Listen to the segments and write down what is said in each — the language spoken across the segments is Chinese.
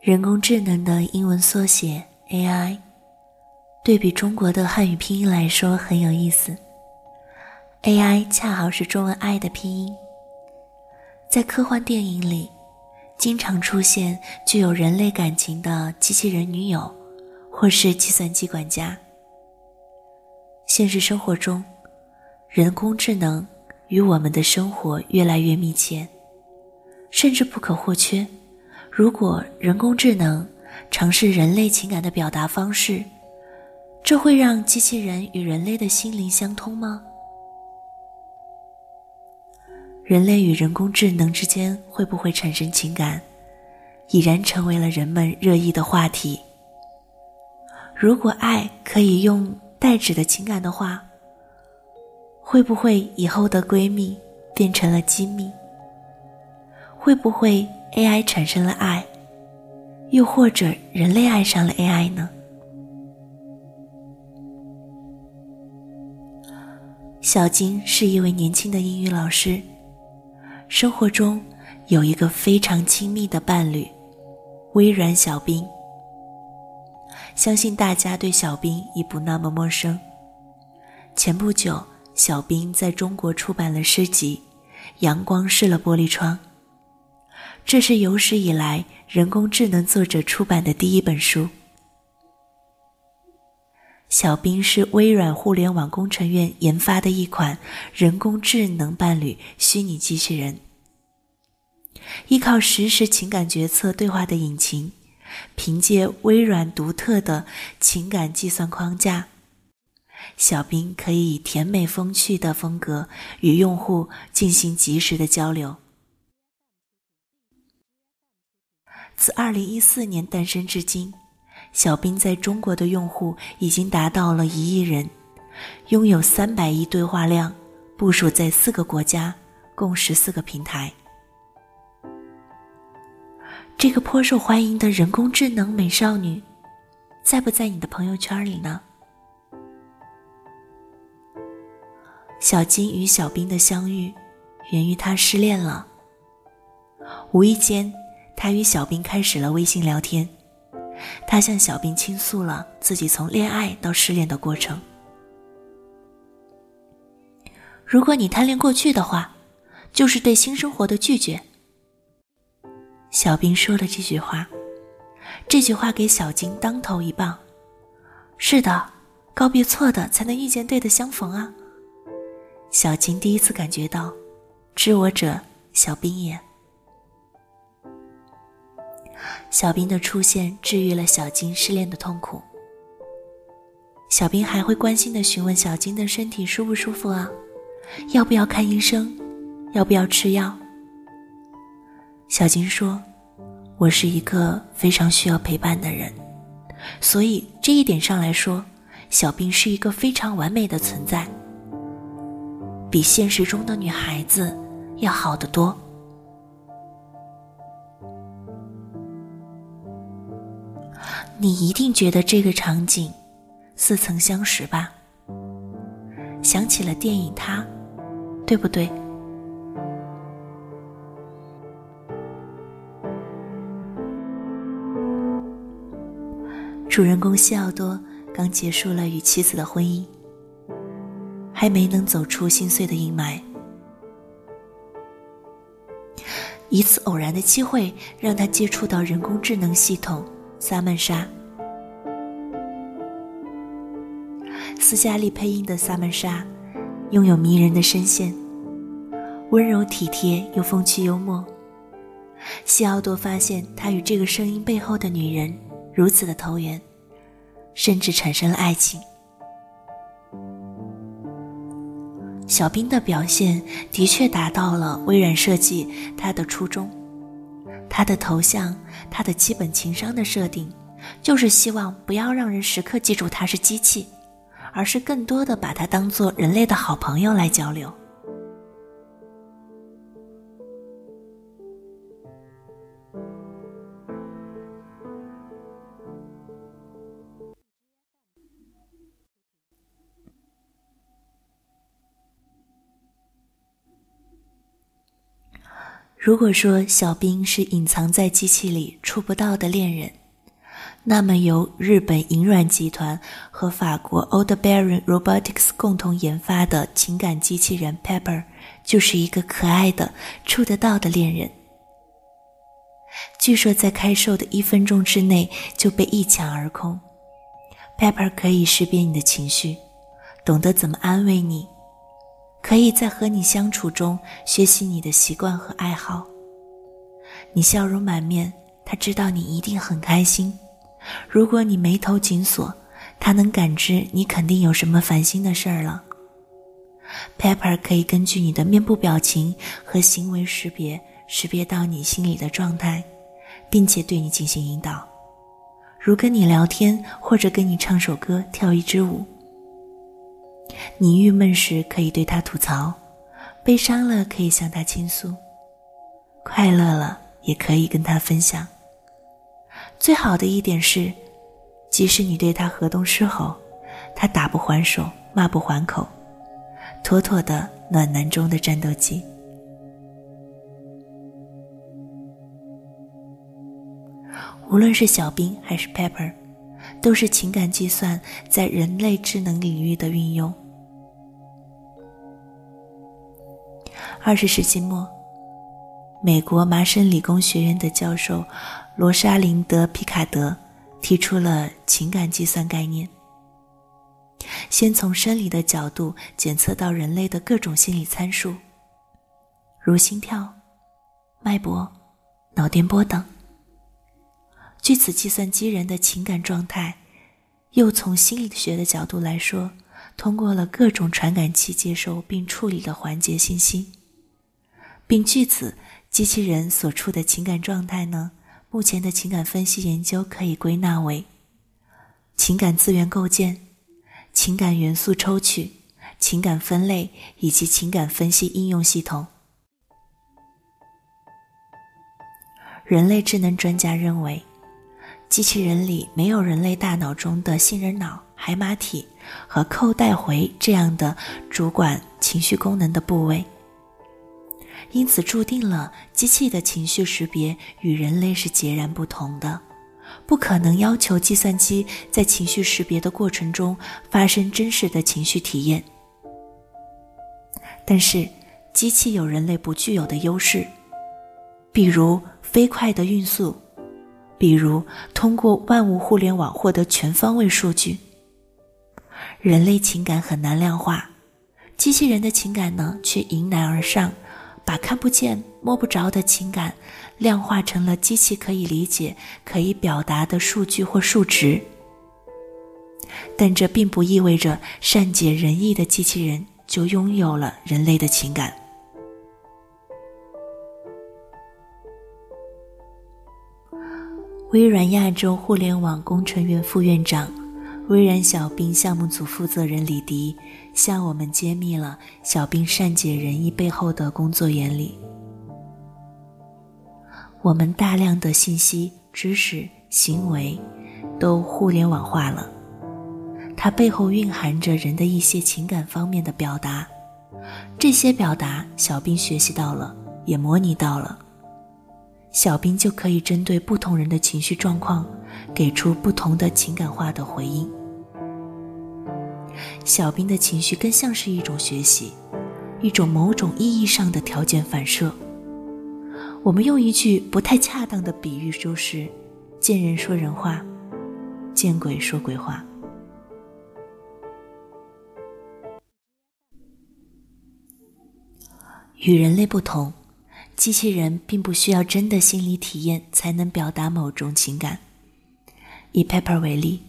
人工智能的英文缩写 AI，对比中国的汉语拼音来说很有意思。AI 恰好是中文“爱”的拼音。在科幻电影里，经常出现具有人类感情的机器人女友，或是计算机管家。现实生活中，人工智能与我们的生活越来越密切，甚至不可或缺。如果人工智能尝试人类情感的表达方式，这会让机器人与人类的心灵相通吗？人类与人工智能之间会不会产生情感，已然成为了人们热议的话题。如果爱可以用代指的情感的话，会不会以后的闺蜜变成了机密？会不会？AI 产生了爱，又或者人类爱上了 AI 呢？小金是一位年轻的英语老师，生活中有一个非常亲密的伴侣——微软小冰。相信大家对小冰已不那么陌生。前不久，小冰在中国出版了诗集《阳光试了玻璃窗》。这是有史以来人工智能作者出版的第一本书。小冰是微软互联网工程院研发的一款人工智能伴侣虚拟机器人，依靠实时情感决策对话的引擎，凭借微软独特的情感计算框架，小冰可以以甜美风趣的风格与用户进行及时的交流。自2014年诞生至今，小冰在中国的用户已经达到了一亿人，拥有三百亿对话量，部署在四个国家，共十四个平台。这个颇受欢迎的人工智能美少女，在不在你的朋友圈里呢？小金与小冰的相遇，源于他失恋了，无意间。他与小兵开始了微信聊天，他向小兵倾诉了自己从恋爱到失恋的过程。如果你贪恋过去的话，就是对新生活的拒绝。小兵说了这句话，这句话给小金当头一棒。是的，告别错的，才能遇见对的相逢啊！小金第一次感觉到，知我者，小兵也。小兵的出现治愈了小金失恋的痛苦。小兵还会关心的询问小金的身体舒不舒服啊？要不要看医生？要不要吃药？小金说：“我是一个非常需要陪伴的人，所以这一点上来说，小兵是一个非常完美的存在，比现实中的女孩子要好得多。”你一定觉得这个场景似曾相识吧？想起了电影《他》，对不对？主人公西奥多刚结束了与妻子的婚姻，还没能走出心碎的阴霾。一次偶然的机会让他接触到人工智能系统。萨曼莎，斯嘉丽配音的萨曼莎，拥有迷人的声线，温柔体贴又风趣幽默。西奥多发现他与这个声音背后的女人如此的投缘，甚至产生了爱情。小兵的表现的确达到了微软设计他的初衷。他的头像，他的基本情商的设定，就是希望不要让人时刻记住他是机器，而是更多的把他当做人类的好朋友来交流。如果说小兵是隐藏在机器里触不到的恋人，那么由日本银软集团和法国 Oldbaron Robotics 共同研发的情感机器人 Pepper 就是一个可爱的触得到的恋人。据说在开售的一分钟之内就被一抢而空。Pepper 可以识别你的情绪，懂得怎么安慰你。可以在和你相处中学习你的习惯和爱好。你笑容满面，他知道你一定很开心。如果你眉头紧锁，他能感知你肯定有什么烦心的事儿了。Pepper 可以根据你的面部表情和行为识别，识别到你心里的状态，并且对你进行引导，如跟你聊天或者跟你唱首歌、跳一支舞。你郁闷时可以对他吐槽，悲伤了可以向他倾诉，快乐了也可以跟他分享。最好的一点是，即使你对他河东狮吼，他打不还手，骂不还口，妥妥的暖男中的战斗机。无论是小兵还是 Pepper，都是情感计算在人类智能领域的运用。二十世纪末，美国麻省理工学院的教授罗莎琳德·皮卡德提出了情感计算概念。先从生理的角度检测到人类的各种心理参数，如心跳、脉搏、脑电波等。据此计算机人的情感状态，又从心理学的角度来说，通过了各种传感器接收并处理的环节信息。并据此，机器人所处的情感状态呢？目前的情感分析研究可以归纳为：情感资源构建、情感元素抽取、情感分类以及情感分析应用系统。人类智能专家认为，机器人里没有人类大脑中的杏仁脑、海马体和扣带回这样的主管情绪功能的部位。因此，注定了机器的情绪识别与人类是截然不同的，不可能要求计算机在情绪识别的过程中发生真实的情绪体验。但是，机器有人类不具有的优势，比如飞快的运速，比如通过万物互联网获得全方位数据。人类情感很难量化，机器人的情感呢，却迎难而上。把看不见、摸不着的情感量化成了机器可以理解、可以表达的数据或数值，但这并不意味着善解人意的机器人就拥有了人类的情感。微软亚洲互联网工程院副院长。微软小冰项目组负责人李迪向我们揭秘了小冰善解人意背后的工作原理。我们大量的信息、知识、行为都互联网化了，它背后蕴含着人的一些情感方面的表达。这些表达，小兵学习到了，也模拟到了，小兵就可以针对不同人的情绪状况，给出不同的情感化的回应。小兵的情绪更像是一种学习，一种某种意义上的条件反射。我们用一句不太恰当的比喻，就是“见人说人话，见鬼说鬼话”。与人类不同，机器人并不需要真的心理体验才能表达某种情感。以 Pepper 为例。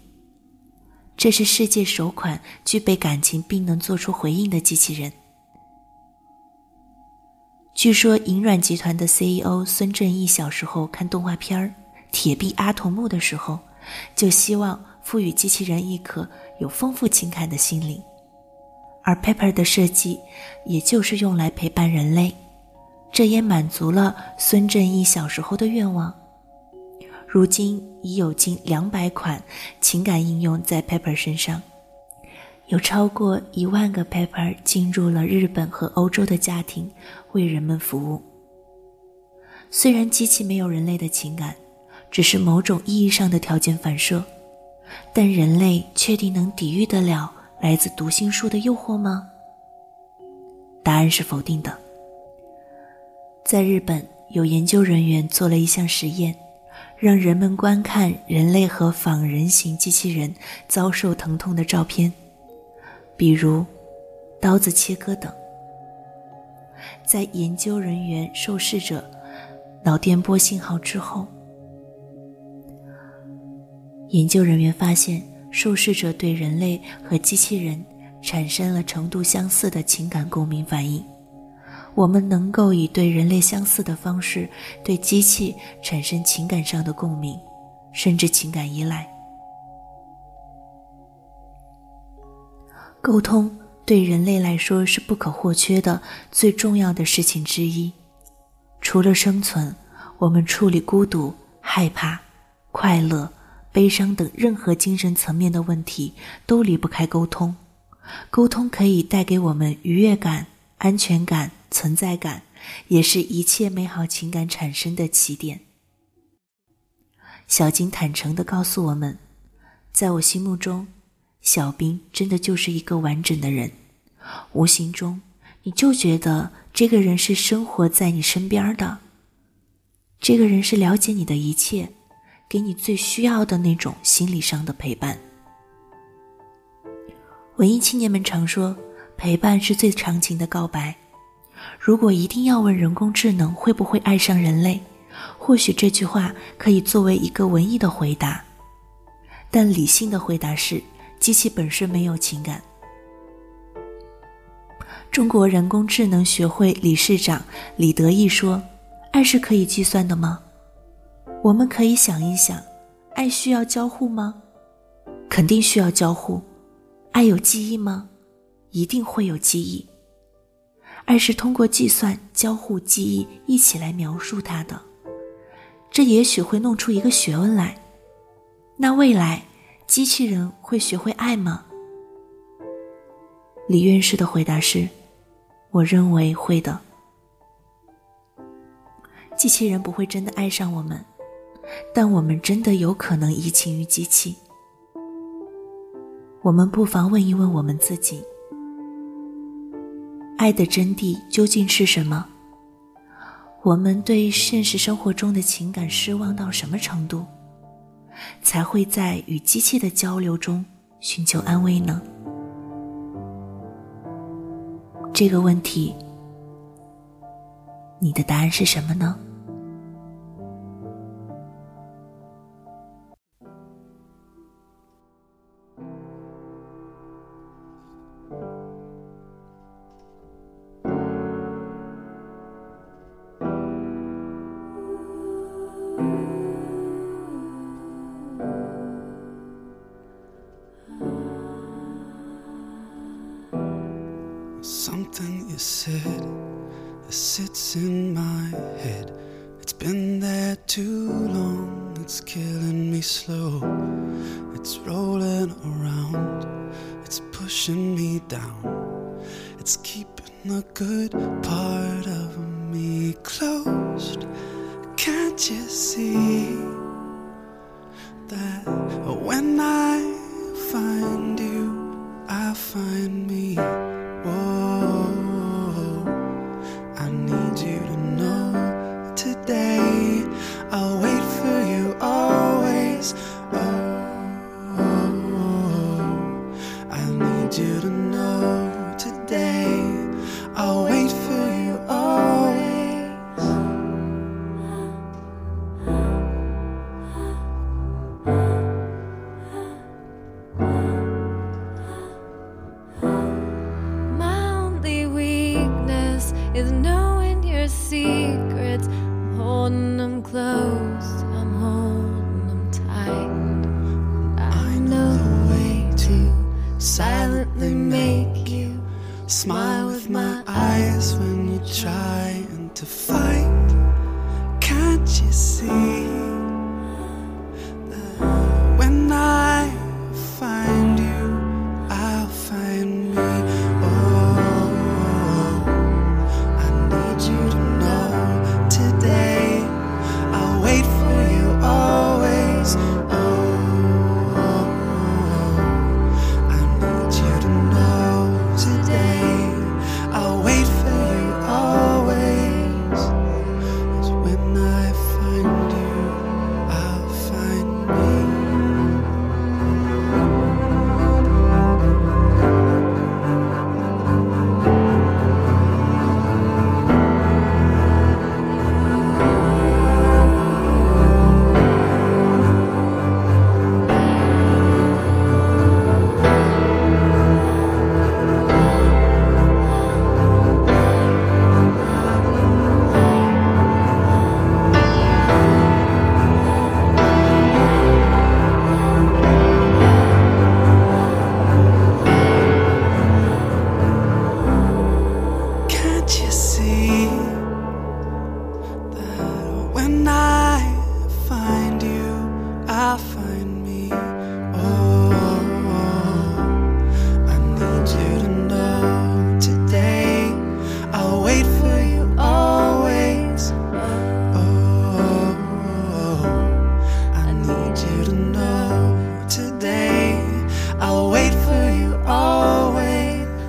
这是世界首款具备感情并能做出回应的机器人。据说，银软集团的 CEO 孙正义小时候看动画片儿《铁臂阿童木》的时候，就希望赋予机器人一颗有丰富情感的心灵，而 Pepper 的设计，也就是用来陪伴人类，这也满足了孙正义小时候的愿望。如今已有近两百款情感应用在 Pepper 身上，有超过一万个 Pepper 进入了日本和欧洲的家庭，为人们服务。虽然机器没有人类的情感，只是某种意义上的条件反射，但人类确定能抵御得了来自读心术的诱惑吗？答案是否定的。在日本，有研究人员做了一项实验，让人们观看人类和仿人形机器人遭受疼痛的照片，比如刀子切割等。在研究人员受试者脑电波信号之后，研究人员发现受试者对人类和机器人产生了程度相似的情感共鸣反应。我们能够以对人类相似的方式对机器产生情感上的共鸣，甚至情感依赖。沟通。对人类来说是不可或缺的最重要的事情之一。除了生存，我们处理孤独、害怕、快乐、悲伤等任何精神层面的问题都离不开沟通。沟通可以带给我们愉悦感、安全感、存在感，也是一切美好情感产生的起点。小金坦诚地告诉我们，在我心目中，小兵真的就是一个完整的人。无形中，你就觉得这个人是生活在你身边的，这个人是了解你的一切，给你最需要的那种心理上的陪伴。文艺青年们常说，陪伴是最长情的告白。如果一定要问人工智能会不会爱上人类，或许这句话可以作为一个文艺的回答，但理性的回答是：机器本身没有情感。中国人工智能学会理事长李德义说：“爱是可以计算的吗？我们可以想一想，爱需要交互吗？肯定需要交互。爱有记忆吗？一定会有记忆。爱是通过计算、交互、记忆一起来描述它的。这也许会弄出一个学问来。那未来，机器人会学会爱吗？”李院士的回答是。我认为会的。机器人不会真的爱上我们，但我们真的有可能移情于机器。我们不妨问一问我们自己：爱的真谛究竟是什么？我们对现实生活中的情感失望到什么程度，才会在与机器的交流中寻求安慰呢？这个问题，你的答案是什么呢？Something you said it sits in my head. It's been there too long, it's killing me slow. It's rolling around, it's pushing me down. It's keeping a good part of me closed. Can't you see that when I find you, I find me? see.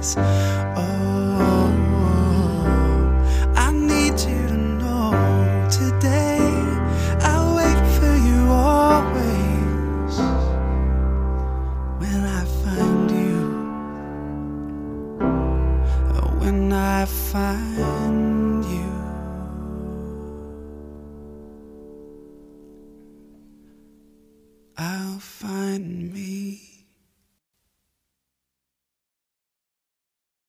eyes.